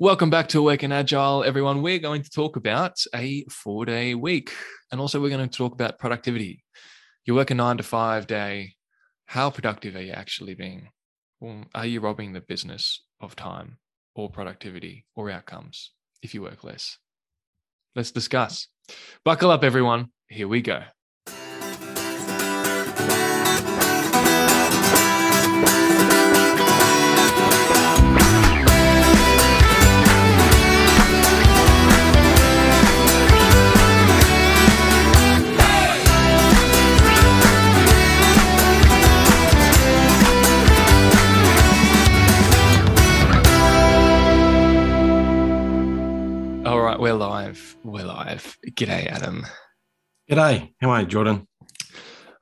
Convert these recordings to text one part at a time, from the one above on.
Welcome back to Awake and Agile, everyone. We're going to talk about a four day week. And also, we're going to talk about productivity. You work a nine to five day. How productive are you actually being? Are you robbing the business of time or productivity or outcomes if you work less? Let's discuss. Buckle up, everyone. Here we go. We're live. We're live. G'day, Adam. G'day. How are you, Jordan?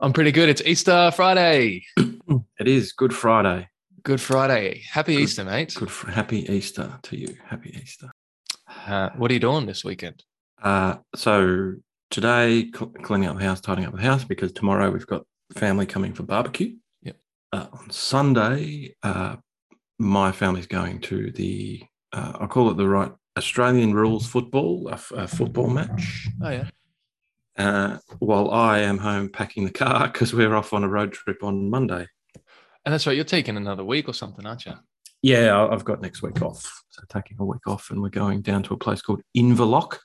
I'm pretty good. It's Easter Friday. It is Good Friday. Good Friday. Happy Good- Easter, mate. Good happy Easter to you. Happy Easter. Uh, what are you doing this weekend? Uh, so today, cl- cleaning up the house, tidying up the house because tomorrow we've got family coming for barbecue. Yep. Uh, on Sunday, uh, my family's going to the uh, I'll call it the right Australian rules football, a football match. Oh, yeah. Uh, while I am home packing the car because we're off on a road trip on Monday. And that's right. You're taking another week or something, aren't you? Yeah, I've got next week off. So taking a week off, and we're going down to a place called Inverloch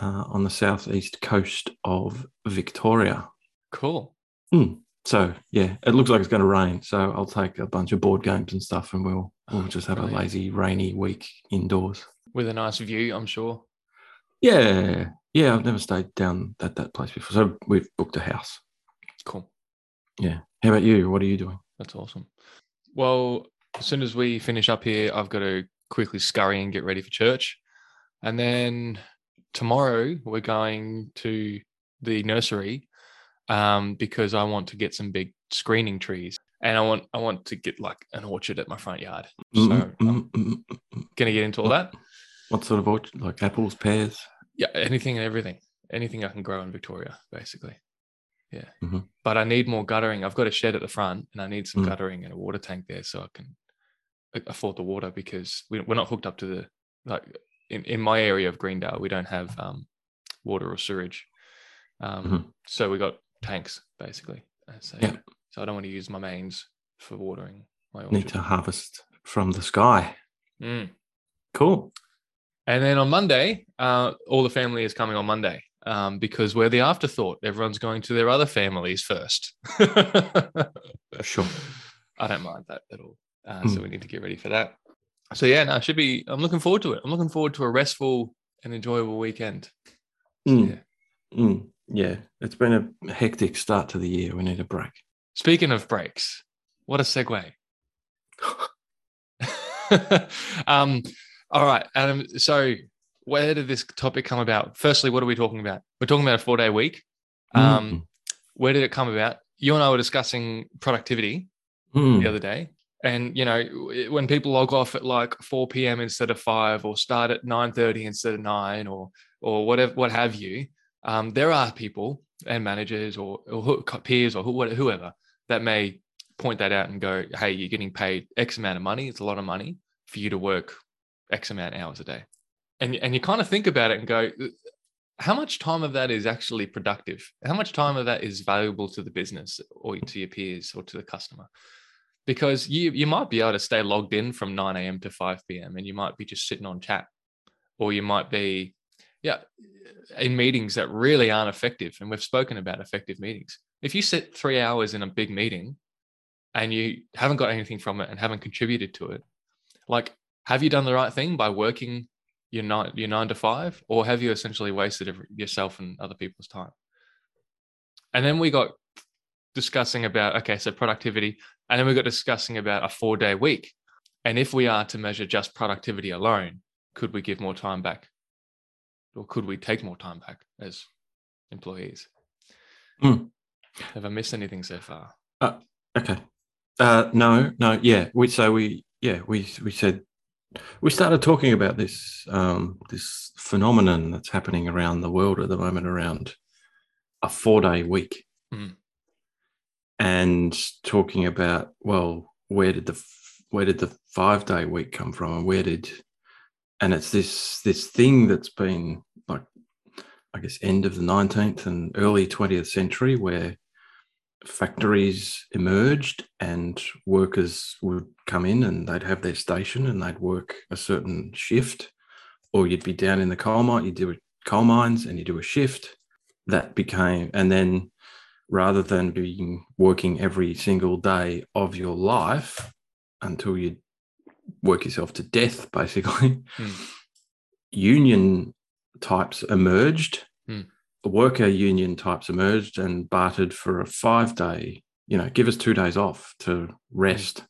uh, on the southeast coast of Victoria. Cool. So yeah, it looks like it's going to rain. So I'll take a bunch of board games and stuff, and we'll we'll just have brilliant. a lazy, rainy week indoors. With a nice view, I'm sure. Yeah, yeah. I've never stayed down at that place before, so we've booked a house. Cool. Yeah. How about you? What are you doing? That's awesome. Well, as soon as we finish up here, I've got to quickly scurry and get ready for church. And then tomorrow we're going to the nursery um, because I want to get some big screening trees. And I want I want to get like an orchard at my front yard. So Mm, I'm mm, mm, mm, mm. gonna get into all that. What sort of orchard? Like apples, pears? Yeah, anything and everything. Anything I can grow in Victoria, basically. Yeah. Mhm. But I need more guttering. I've got a shed at the front and I need some Mm. guttering and a water tank there so I can afford the water because we, we're not hooked up to the, like in, in my area of Greendale, we don't have um, water or sewage. Um, Mhm. So we got tanks basically. Uh, So, Yeah. so I don't want to use my mains for watering my Need to harvest from the sky. Mm. Cool. And then on Monday, uh, all the family is coming on Monday um, because we're the afterthought. Everyone's going to their other families first. Sure. I don't mind that at all. Uh, So Mm. we need to get ready for that. So yeah, no, it should be. I'm looking forward to it. I'm looking forward to a restful and enjoyable weekend. Mm. yeah. Mm, yeah, it's been a hectic start to the year. We need a break. Speaking of breaks, what a segue. um, all right, Adam. So, where did this topic come about? Firstly, what are we talking about? We're talking about a four day week. Um, Mm, Where did it come about? You and I were discussing productivity mm, the other day, and you know, when people log off at like four p.m. instead of five, or start at nine thirty instead of nine, or or whatever, what have you, um, there are people and managers or, or who- peers or whoever that may point that out and go, "Hey, you're getting paid X amount of money. It's a lot of money for you to work X amount of hours a day," and and you kind of think about it and go, how much time of that is actually productive? How much time of that is valuable to the business or to your peers or to the customer? Because you you might be able to stay logged in from 9 a.m. to 5 p.m. and you might be just sitting on chat, or you might be, yeah, in meetings that really aren't effective. And we've spoken about effective meetings. If you sit three hours in a big meeting and you haven't got anything from it and haven't contributed to it, like, have you done the right thing by working your nine your nine to five, or have you essentially wasted every, yourself and other people's time? And then we got discussing about okay, so productivity, and then we got discussing about a four day week, and if we are to measure just productivity alone, could we give more time back, or could we take more time back as employees? Mm. Have I missed anything so far? Okay. Uh, no, no. Yeah. We so we yeah we we said we started talking about this um, this phenomenon that's happening around the world at the moment around a four day week, Mhm. and talking about well, where did the where did the five day week come from, and where did and it's this this thing that's been like I guess end of the 19th and early 20th century where factories emerged and workers would come in and they'd have their station and they'd work a certain shift. Or you'd be down in the coal mine you do coal mines and you do a shift. That became and then rather than being working every single day of your life until you work yourself to death basically Mm. union types emerged Hmm. worker union types emerged and bartered for a five day you know give us two days off to rest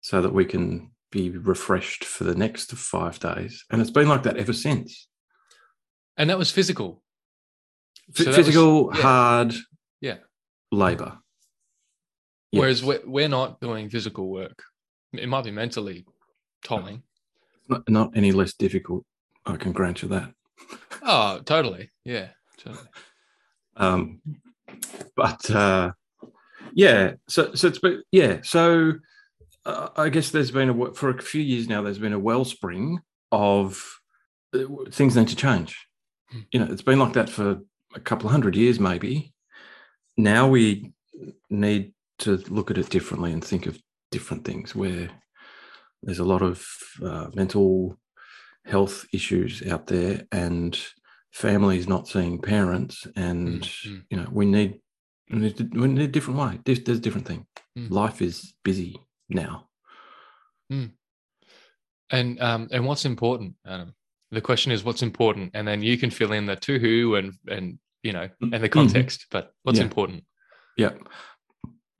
so that we can be refreshed for the next five days and it's been like that ever since And that was physical. F- So that was- physical yeah. hard Yeah. labor Whereas we're, we're not doing physical work. It might be mentally tolling. not, not any less difficult i can grant you that Oh, totally. Yeah. Um but uh yeah so so it's been yeah so uh, i guess there's been a for a few years now there's been a wellspring of uh, things need to change. Hmm. you know it's been like that for a couple of hundred years maybe. Now we need to look at it differently and think of different things where there's a lot of uh, mental health issues out there and families not seeing parents and mm. you know we need we need, we need a different way there's, there's a different thing Mm. life is busy now And um, and what's important, Adam? The question is what's important, and then you can fill in the to who and and you know and the Mhm. context. But what's Yeah. important? yeah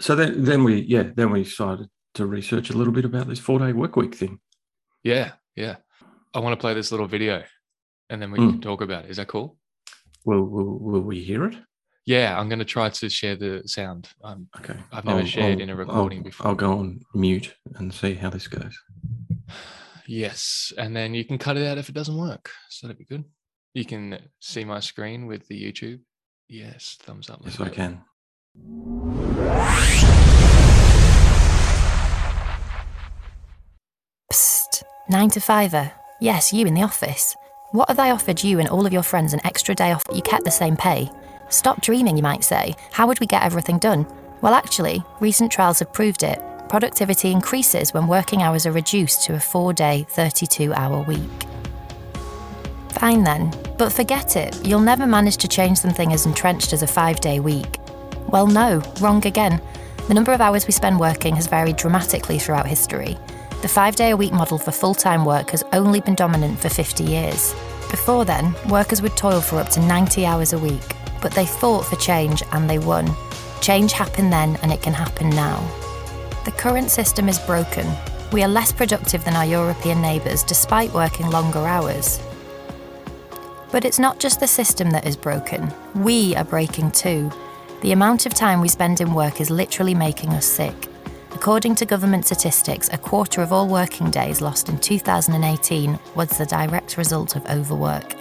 so then then we yeah then we decided to research a little bit about this four day work week thing Yeah, yeah. I want to play this little video, and then we Mm. can talk about it. Is that cool? will will, will we hear it Yeah, I'm going to try to share the sound. Um, okay I've never shared in a recording I'll, before. I'll go on mute and see how this goes yes, and then you can cut it out if it doesn't work. So that'd be good. You can see my screen with the YouTube. Yes, thumbs up. yes i can Psst, nine to fiver. Yes, you in the office. What have they offered you and all of your friends an extra day off that you kept the same pay? Stop dreaming, you might say. How would we get everything done? Well, actually, recent trials have proved it. Productivity increases when working hours are reduced to a four day, 32 hour week. Fine then, but forget it. You'll never manage to change something as entrenched as a five day week. Well, no, wrong again. The number of hours we spend working has varied dramatically throughout history. The five day a week model for full time work has only been dominant for 50 years. Before then, workers would toil for up to 90 hours a week, but they fought for change and they won. Change happened then and it can happen now. The current system is broken. We are less productive than our European neighbours despite working longer hours. But it's not just the system that is broken, we are breaking too. The amount of time we spend in work is literally making us sick. According to government statistics, a quarter of all working days lost in 2018 was the direct result of overwork.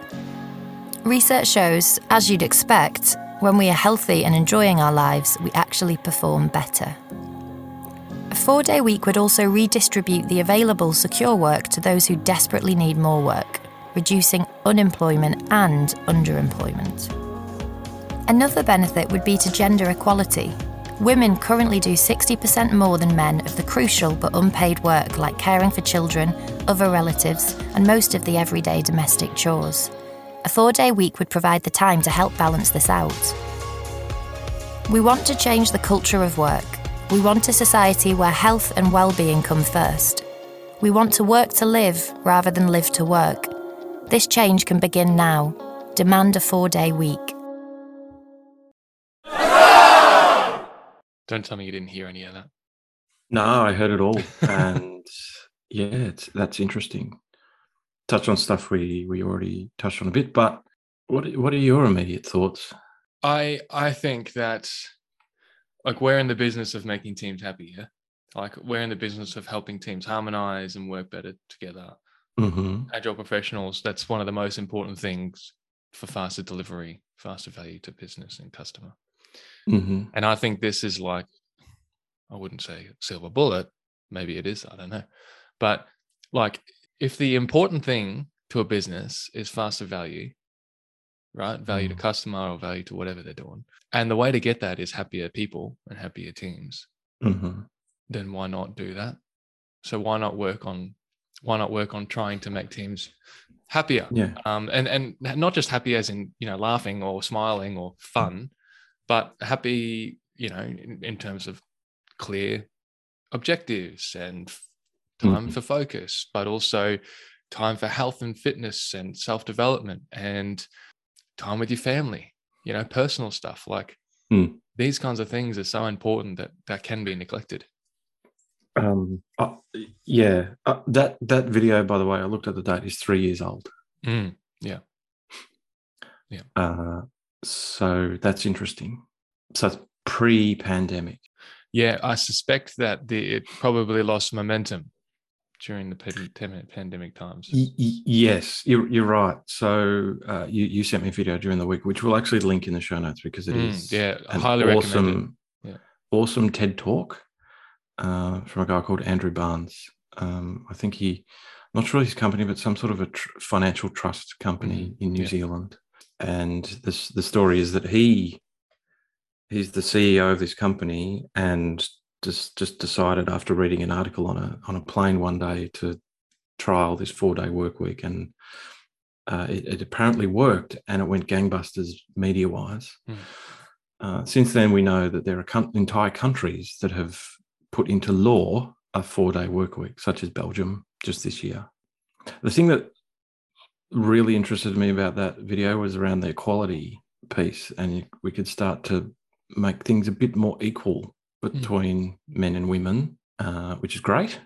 Research shows, as you'd expect, when we are healthy and enjoying our lives, we actually perform better. A four day week would also redistribute the available secure work to those who desperately need more work, reducing unemployment and underemployment. Another benefit would be to gender equality. Women currently do 60% more than men of the crucial but unpaid work like caring for children, other relatives, and most of the everyday domestic chores. A four day week would provide the time to help balance this out. We want to change the culture of work. We want a society where health and well-being come first. We want to work to live rather than live to work. This change can begin now. Demand a four day week. Don't tell me you didn't hear any of that. No, I heard it all, and yeah, it's, that's interesting. Touch on stuff we we already touched on a bit, but what what are your immediate thoughts? I I think that like we're in the business of making teams happy, yeah. Like we're in the business of helping teams harmonize and work better together. hmm Agile professionals, that's one of the most important things for faster delivery, faster value to business and customer. Hmm And I think this is like, I wouldn't say silver bullet, maybe it is, I don't know. But like if the important thing to a business is faster value, right? Value to Mm. customer or value to whatever they're doing. And the way to get that is happier people and happier teams. Mhm. Then why not do that? So why not work on why not work on trying to make teams happier? Yeah. Um, and and not just happy as in you know laughing or smiling or fun, but happy you know in, in terms of clear objectives and time Mhm. for focus, but also time for health and fitness and self development and time with your family. You know, personal stuff like Mm. these kinds of things are so important that that can be neglected. Um, uh, yeah, uh, that that video, by the way, I looked at the date, is three years old. Mm, Yeah, yeah. Uh, so that's interesting. So it's pre-pandemic. Yeah, I suspect that the, it probably lost momentum during the pan- pan- pandemic times. Yes, you're you're right. So uh, you you sent me a video during the week, which we'll actually link in the show notes because it Mm, is yeah, highly awesome, Yeah. awesome TED talk uh, from a guy called Andrew Barnes. Um, I think he, not sure his company, but some sort of a tr- financial trust company Mhm, in New yeah. Zealand. And this the story is that he he's the CEO of this company and just just decided after reading an article on a on a plane one day to trial this four day work week and uh, it, it apparently worked and it went gangbusters media wise. Mm. Uh, since then, we know that there are coun- entire countries that have put into law a four day work week, such as Belgium just this year. The thing that really interested me about that video was around the equality piece, and we could start to make things a bit more equal between men and women, uh, which is great.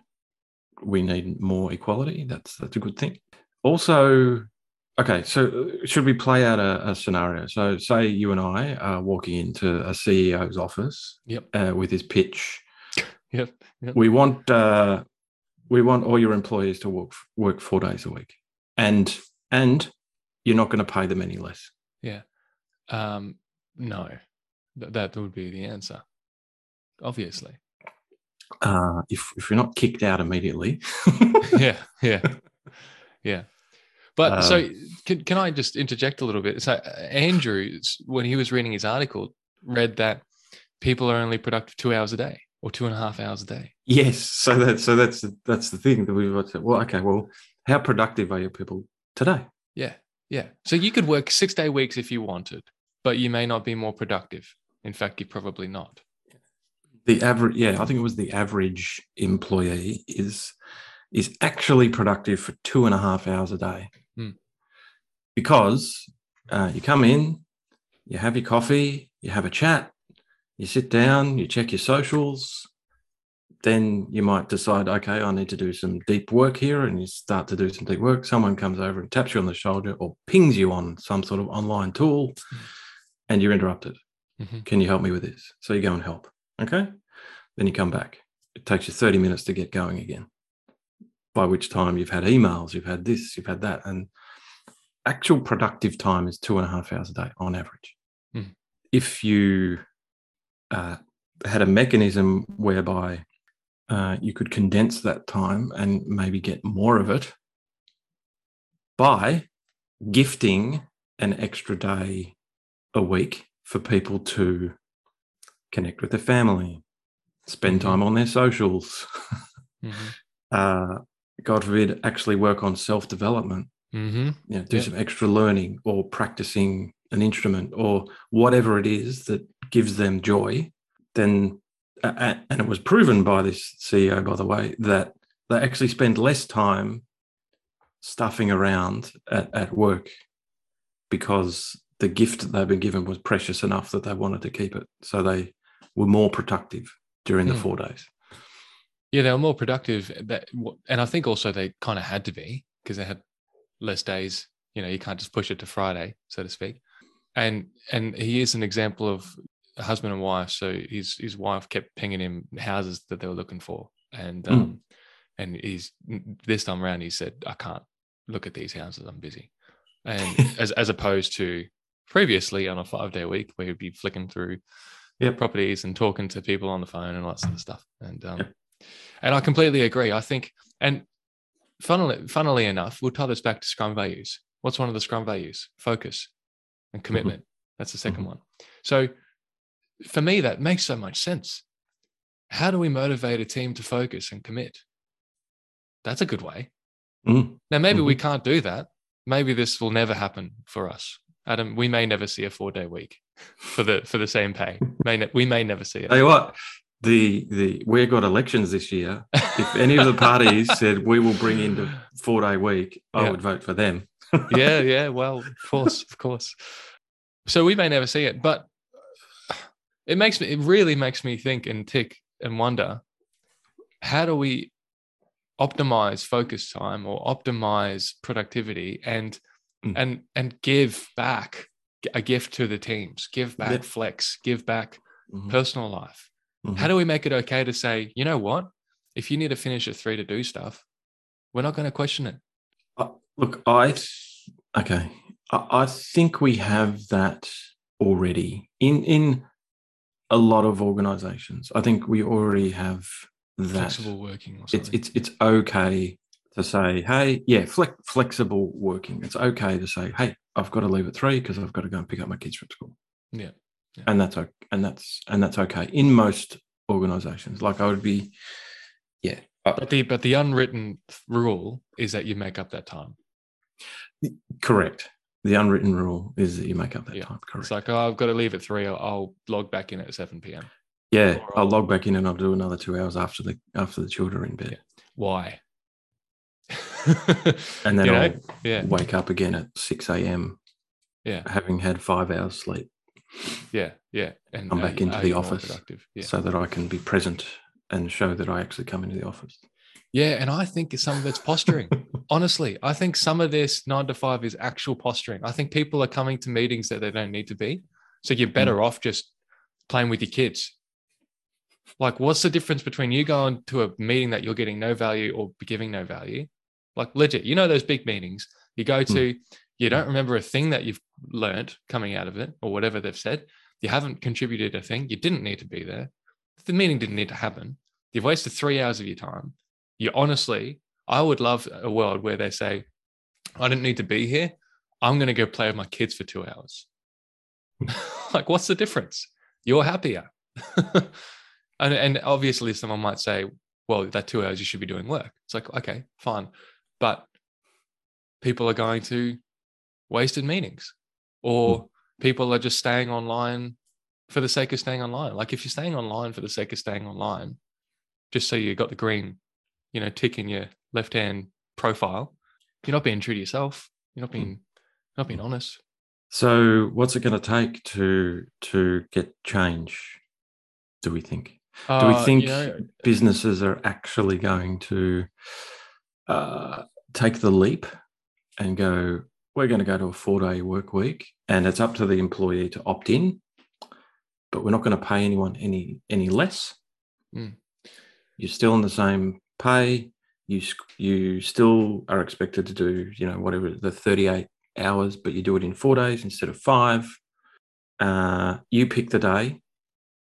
We need more equality. That's that's a good thing. Also, okay, so uh, should we play out a, a scenario? So, say you and I are walking into a CEO's office Yep. uh, with his pitch. Yep. Yep. We want uh, we want all your employees to work work four days a week, and and you're not going to pay them any less. Yeah. Um, no, Th- that would be the answer. Obviously. Uh, if if you're not kicked out immediately, yeah, yeah, yeah. But so, Um, can, can I just interject a little bit? So, Andrew, when he was reading his article, read that people are only productive two hours a day or two and a half hours a day. Yes, so that so that's the, that's the thing that we've got to. Well, okay, well, how productive are your people today? Yeah, yeah. So you could work six day weeks if you wanted, but you may not be more productive. In fact, you're probably not. The average, yeah, I think it was the average employee is is actually productive for two and a half hours a day, Hmm. because uh, you come in, you have your coffee, you have a chat, you sit down, you check your socials. Then you might decide, okay, I need to do some deep work here, and you start to do some deep work. Someone comes over and taps you on the shoulder or pings you on some sort of online tool, and you're interrupted. Mhm. Can you help me with this? So you go and help. Okay. Then you come back. It takes you 30 minutes to get going again, by which time you've had emails, you've had this, you've had that. And actual productive time is two and a half hours a day on average. Hmm. If you uh, had a mechanism whereby uh, you could condense that time and maybe get more of it by gifting an extra day a week for people to connect with their family, spend Mhm. time on their socials, Mm-hmm. uh, God forbid, actually work on self development, Mm-hmm. you know, do Yeah. some extra learning or practicing an instrument or whatever it is that gives them joy, then, and it was proven by this CEO, by the way, that they actually spend less time stuffing around at, at work because the gift that they've been given was precious enough that they wanted to keep it. So they were more productive during the Hmm. four days. Yeah, they were more productive. That, and I think also they kind of had to be because they had less days. You know, you can't just push it to Friday, so to speak. And and he is an example of a husband and wife. So his his wife kept pinging him houses that they were looking for, and Mm. um, and he's this time around he said, I can't look at these houses. I'm busy. And as as opposed to previously on a five day week where he'd be flicking through Yep. properties and talking to people on the phone and all that sort of stuff. And um, Yep. and I completely agree. I think, and funnily, funnily enough, we'll tie this back to Scrum values. What's one of the Scrum values? Focus and commitment. That's the 2nd Mhm. one. So for me, that makes so much sense. How do we motivate a team to focus and commit? That's a good way. Mm. Now, maybe we can't do that. Maybe this will never happen for us. Adam, we may never see a four day week for the for the same pay. May ne- we may never see it. Tell you what, the the we've got elections this year. If any of the parties said we will bring in the four day week, I Yeah. would vote for them. yeah, yeah. Well, of course, of course. So we may never see it, but it makes me. It really makes me think and tick and wonder: How do we optimize focus time or optimize productivity and Mm. and and give back a gift to the teams? Give back flex. Give back Mhm. personal life. Mhm. How do we make it okay to say, you know what? If you need to finish at three to do stuff, we're not going to question it. Uh, Look, I th- okay. I, I think we have that already in in a lot of organizations. I think we already have that. Flexible working or It's it's it's okay to say, hey, yeah, flex, flexible working. It's okay to say, hey, I've got to leave at three because I've got to go and pick up my kids from school. Yeah, yeah. and that's okay. And that's and that's okay in most organizations. Like I would be, yeah, uh, But the but the unwritten rule is that you make up that time. correct. The unwritten rule is that you make up that Yeah. time. Correct. It's like oh, I've got to leave at three. I'll, I'll log back in at seven p.m. Yeah, I'll I'll- log um, back in and I'll do another two hours after the after the children are in bed, Why? and then You know? I'll yeah, wake up again at six a.m. yeah, having had five hours sleep, yeah, yeah. And I'm back into the office. Yeah, so that I can be present and show that I actually come into the office. Yeah. And I think some of it's posturing. Honestly, I think some of this nine to five is actual posturing. I think people are coming to meetings that they don't need to be. So you're hmm. better off just playing with your kids. Like, what's the difference between you going to a meeting that you're getting no value or giving no value? Like, legit, you know, those big meetings you go hmm. to, you don't remember a thing that you've learned coming out of it or whatever they've said. You haven't contributed a thing. You didn't need to be there. The meeting didn't need to happen. You've wasted three hours of your time. You honestly, I would love a world where they say, I didn't need to be here. I'm going to go play with my kids for two hours. like, what's the difference? You're happier. and, and obviously, someone might say, well, that two hours you should be doing work. It's like, okay, fine. But people are going to wasted meetings or hmm. people are just staying online for the sake of staying online. Like, if you're staying online for the sake of staying online, just so you got the green, you know, tick in your left hand profile, you're not being true to yourself. You're not being, not being honest. So, what's it going to take to to get change? Do we think? Do we Uh, think you know, businesses are actually going to uh, take the leap and go? We're going to go to a four-day work week, and it's up to the employee to opt in, but we're not going to pay anyone any any less. Mm. You're still in the same pay. You you still are expected to do you know whatever the 38 hours, but you do it in four days instead of five. Uh, you pick the day.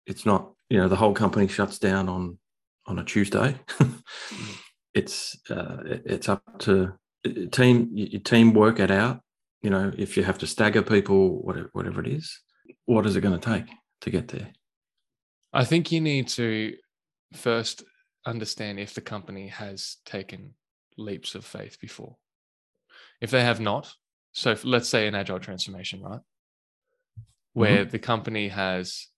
It's not, you know, the whole company shuts down on on a Tuesday. it's uh, it's up to uh, team your team work it out. You know, if you have to stagger people, whatever whatever it is, what is it going to take to get there? I think you need to first understand if the company has taken leaps of faith before. If they have not, so if- let's say an agile transformation, right? Where the company has,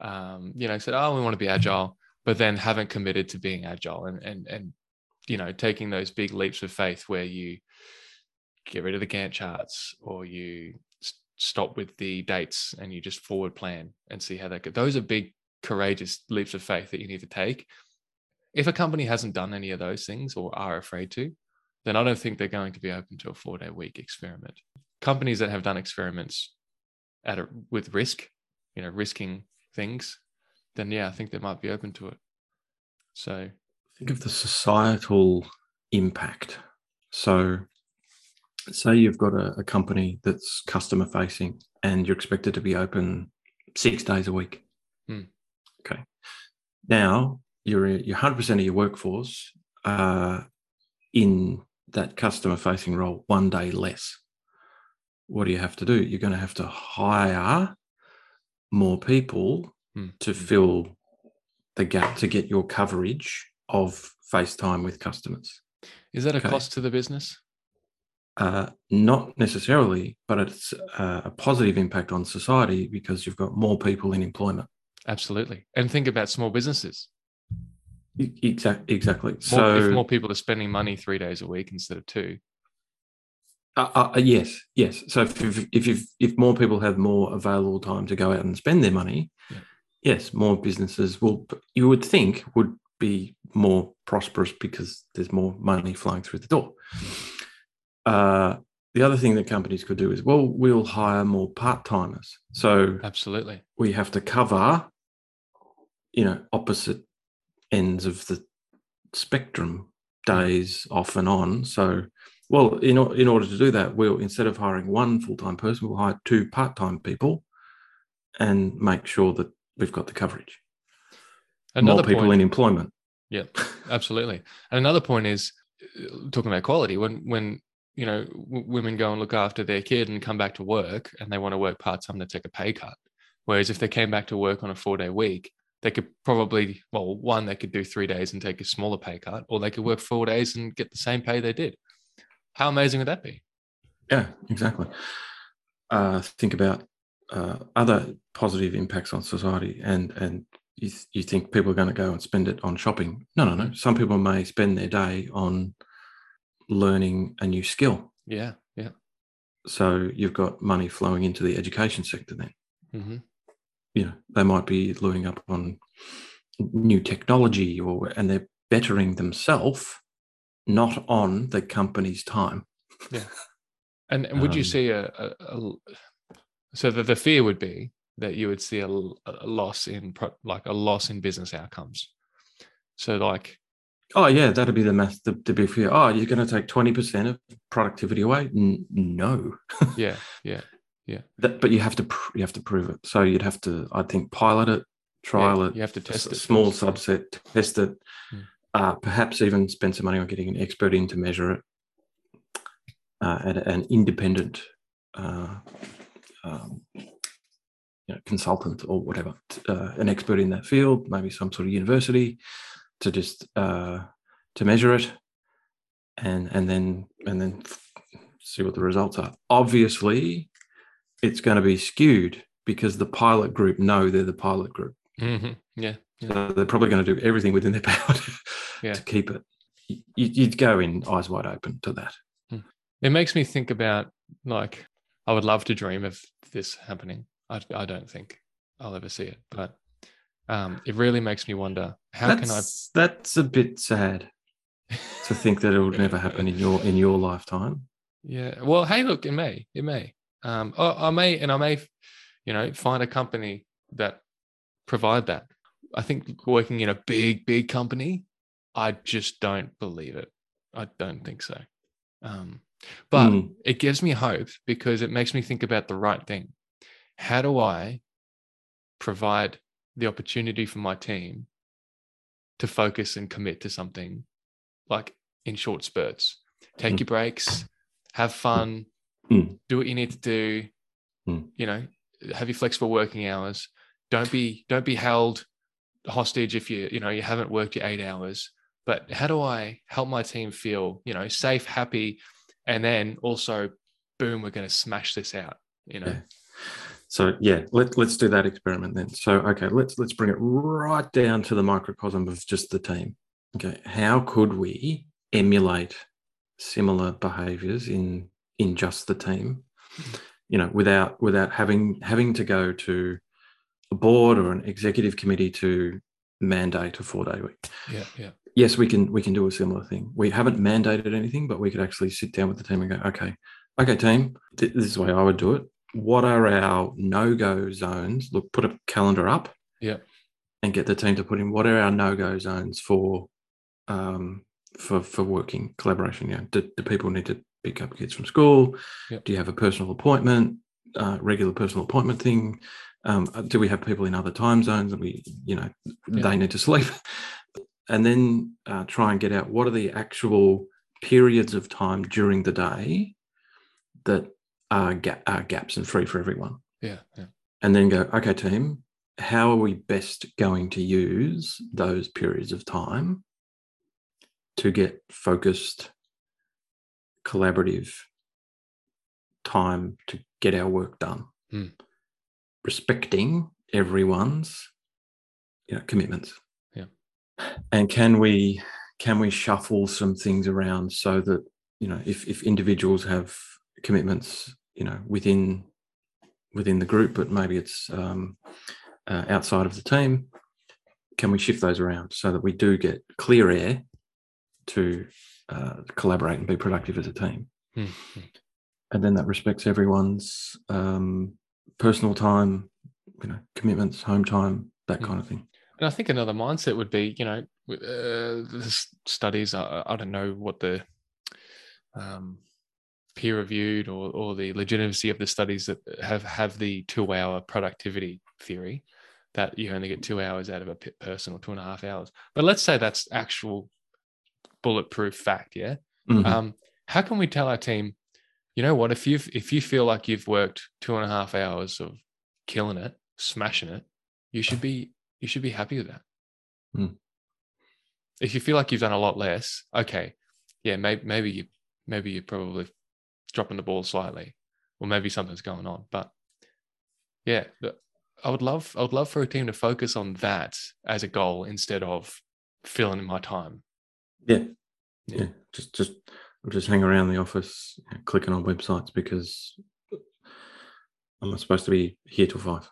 um, you know, said, "Oh, we want to be agile," but then haven't committed to being agile, and and and you know, taking those big leaps of faith where you get rid of the Gantt charts or you stop with the dates and you just forward plan and see how that goes. Those are big courageous leaps of faith that you need to take. If a company hasn't done any of those things or are afraid to, then I don't think they're going to be open to a four day week experiment. Companies that have done experiments at a, with risk, you know, risking things, then yeah, I think they might be open to it. So Think of the societal impact. So, say you've got a, a company that's customer facing and you're expected to be open six days a week. Hmm. Okay. Now you're you're 100% of your workforce uh, in that customer facing role one day less. What do you have to do? You're going to have to hire more people Hmm. to fill the gap to get your coverage of FaceTime with customers. Is that a Okay. cost to the business? Uh, not necessarily, but it's uh, a positive impact on society because you've got more people in employment. Absolutely. And think about small businesses. Exactly. Exactly. More, so if more people are spending money three days a week instead of two. Uh, uh, yes, yes. So if if if, if if more people have more available time to go out and spend their money, Yeah. yes, more businesses will. You would think would be more prosperous because there's more money flowing through the door. Uh, the other thing that companies could do is, well, we'll hire more part timers. So Absolutely. we have to cover, you know, opposite ends of the spectrum, days off and on. So, well, in, in order to do that, we'll instead of hiring one full time person, we'll hire two part time people and make sure that we've got the coverage. Another More people point, in employment. Yeah, absolutely. And another point is uh, talking about quality. When when you know w- women go and look after their kid and come back to work and they want to work part time, they take a pay cut. Whereas if they came back to work on a four day week, they could probably well one they could do three days and take a smaller pay cut, or they could work four days and get the same pay they did. How amazing would that be? Yeah, exactly. Uh, think about uh, other positive impacts on society, and and you, th- you think people are going to go and spend it on shopping? No, no, no. Some people may spend their day on learning a new skill. Yeah, yeah. So you've got money flowing into the education sector. Then hmm you know they might be learning up on new technology, or and they're bettering themselves, not on the company's time. Yeah and, and would you Um, see a, a, a so that the fear would be that you would see a loss in pro, like a loss in business outcomes. So like Oh yeah, that'd be the math. The, the big fear. Oh, you're going to take twenty percent of productivity away? N- no, yeah yeah that, but you have to pr- you have to prove it. So you'd have to, I think, pilot it, trial yeah, it, you have to test a, it small first. subset, test it. Mm. Uh, perhaps even spend some money on getting an expert in to measure it, uh, and an independent uh, um, you know, consultant or whatever, uh, an expert in that field, maybe some sort of university, to just uh, to measure it, and and then and then see what the results are. Obviously, it's going to be skewed because the pilot group know they're the pilot group. Mhm, yeah yeah So they're probably going to do everything within their power to, Yeah. to keep it. You, you'd go in eyes wide open to that. it makes me think about like I would love to dream of this happening. I I don't think I'll ever see it, but um, it really makes me wonder how can I that's, That's a bit sad to think that it would never happen in your in your lifetime. Yeah. Well, hey, look, it may, it may. Um, I, I may, and I may, you know, find a company that provide that. I think working in a big, big company, I just don't believe it. I don't think so. Um, but Mm. it gives me hope because it makes me think about the right thing. How do I provide the opportunity for my team to focus and commit to something like in short spurts? Take Mm. your breaks, have fun, Mm. do what you need to do. Mm. You know, have your flexible working hours. Don't be don't be held hostage if you you know you haven't worked your eight hours. But how do I help my team feel you know safe, happy, and then also, boom, we're going to smash this out. You know, Yeah. So yeah, let, let's do that experiment then. So okay, let's let's bring it right down to the microcosm of just the team. Okay, how could we emulate similar behaviors in in just the team? You know, without without having having to go to a board or an executive committee to mandate a four day week. yeah, yeah, Yes, we can we can do a similar thing. We haven't mandated anything, but we could actually sit down with the team and go, okay, okay, team, th- this is the way I would do it. What are our no go zones? Look, put a calendar up. Yeah. And get the team to put in what are our no go zones for um, for for working collaboration. yeah do, do people need to pick up kids from school? Yep. Do you have a personal appointment, uh, regular personal appointment thing? Um, do we have people in other time zones that we, you know, Yeah. they need to sleep? And then uh, try and get out what are the actual periods of time during the day that are, ga- are gaps and free for everyone. Yeah. Yeah. And then go, okay, team, how are we best going to use those periods of time to get focused, collaborative time to get our work done, Hmm. respecting everyone's you know, commitments. Yeah. And can we can we shuffle some things around so that you know if if individuals have commitments you know within within the group, but maybe it's um, uh, outside of the team, can we shift those around so that we do get clear air to uh, collaborate and be productive as a team? Hmm. And then that respects everyone's um, personal time, you know, commitments, home time, that Hmm. kind of thing. And I think another mindset would be, you know, uh, the studies. I, I don't know what the um, peer reviewed or, or the legitimacy of the studies that have have the two hour productivity theory that you only get two hours out of a person or two and a half hours. But let's say that's actual bulletproof fact. Yeah. Mhm. Um, how can we tell our team, you know what, if you if you feel like you've worked two and a half hours of killing it, smashing it, you should be you should be happy with that. Hmm. If you feel like you've done a lot less, okay, yeah, maybe maybe you maybe you're probably dropping the ball slightly, or maybe something's going on. But yeah, I would love I would love for a team to focus on that as a goal instead of filling in my time. Yeah. Yeah. yeah, Just, just, I'm just hanging around the office, clicking on websites because I'm supposed to be here till five.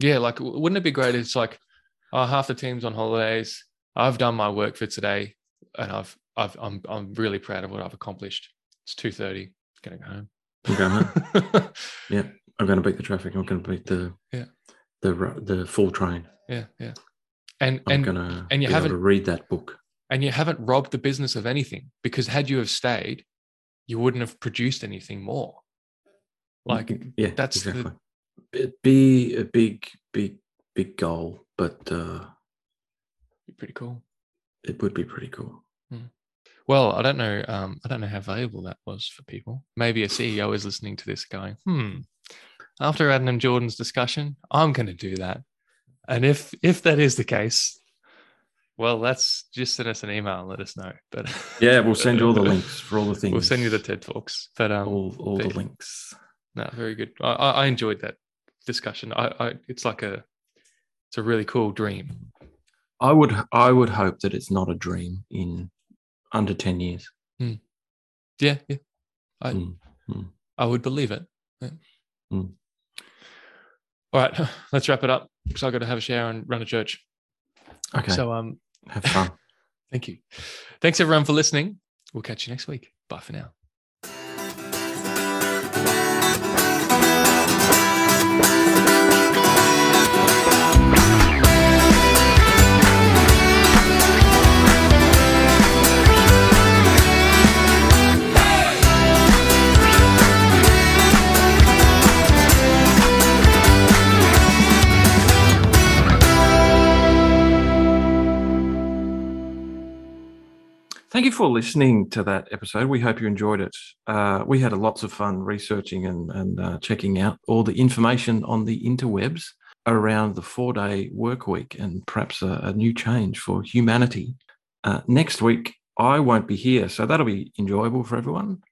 Yeah, like wouldn't it be great? It's like, oh, half the team's on holidays. I've done my work for today, and I've I've I'm I'm really proud of what I've accomplished. It's two thirty. Gonna go home. I'm going home. Yeah, I'm going to beat the traffic. I'm going to beat the Yeah. the the full train. yeah, yeah. And I'm and going to and you haven't- to read that book. And you haven't robbed the business of anything because had you have stayed, you wouldn't have produced anything more. Like Mm, yeah, that's the- exactly. It'd be a big, big, big goal, but uh, be pretty cool. it would be pretty cool. Well, I don't know. Um, I don't know how valuable that was for people. Maybe a CEO is listening to this, going, "Hmm." After Adam and Jordan's discussion, I'm going to do that. And if if that is the case, well, let's just send us an email and let us know. But Yeah, we'll send you all the links for all the things. We'll send you the TED talks. But um, all, all the but- links. no, very good. I, I enjoyed that discussion. I, I it's like a it's a really cool dream. I would, I would hope that it's not a dream in under ten years. Yeah, yeah. I Mm, mm. I would believe it. Yeah. Mm. All right, let's wrap it up because I've got to have a shower and run a church. Okay, So um, have fun. thank you. Thanks everyone for listening. We'll catch you next week. Bye for now. Thank you for listening to that episode. We hope you enjoyed it. Uh, we had lots of fun researching and, and uh, checking out all the information on the interwebs around the four day work week and perhaps a, a new change for humanity. Uh, next week, I won't be here, so that'll be enjoyable for everyone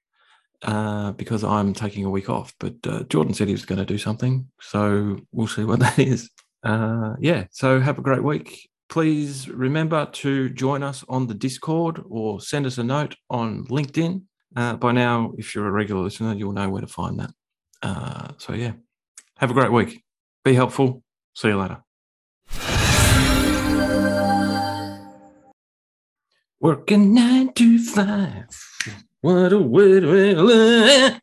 uh, because I'm taking a week off. But uh, Jordan said he was going to do something, so we'll see what that is. Uh, yeah, so have a great week please remember to join us on the Discord or send us a note on LinkedIn. Uh, by now, if you're a regular listener, you'll know where to find that. Uh, so, yeah, have a great week. Be helpful. See you later. Working nine to five. What a way to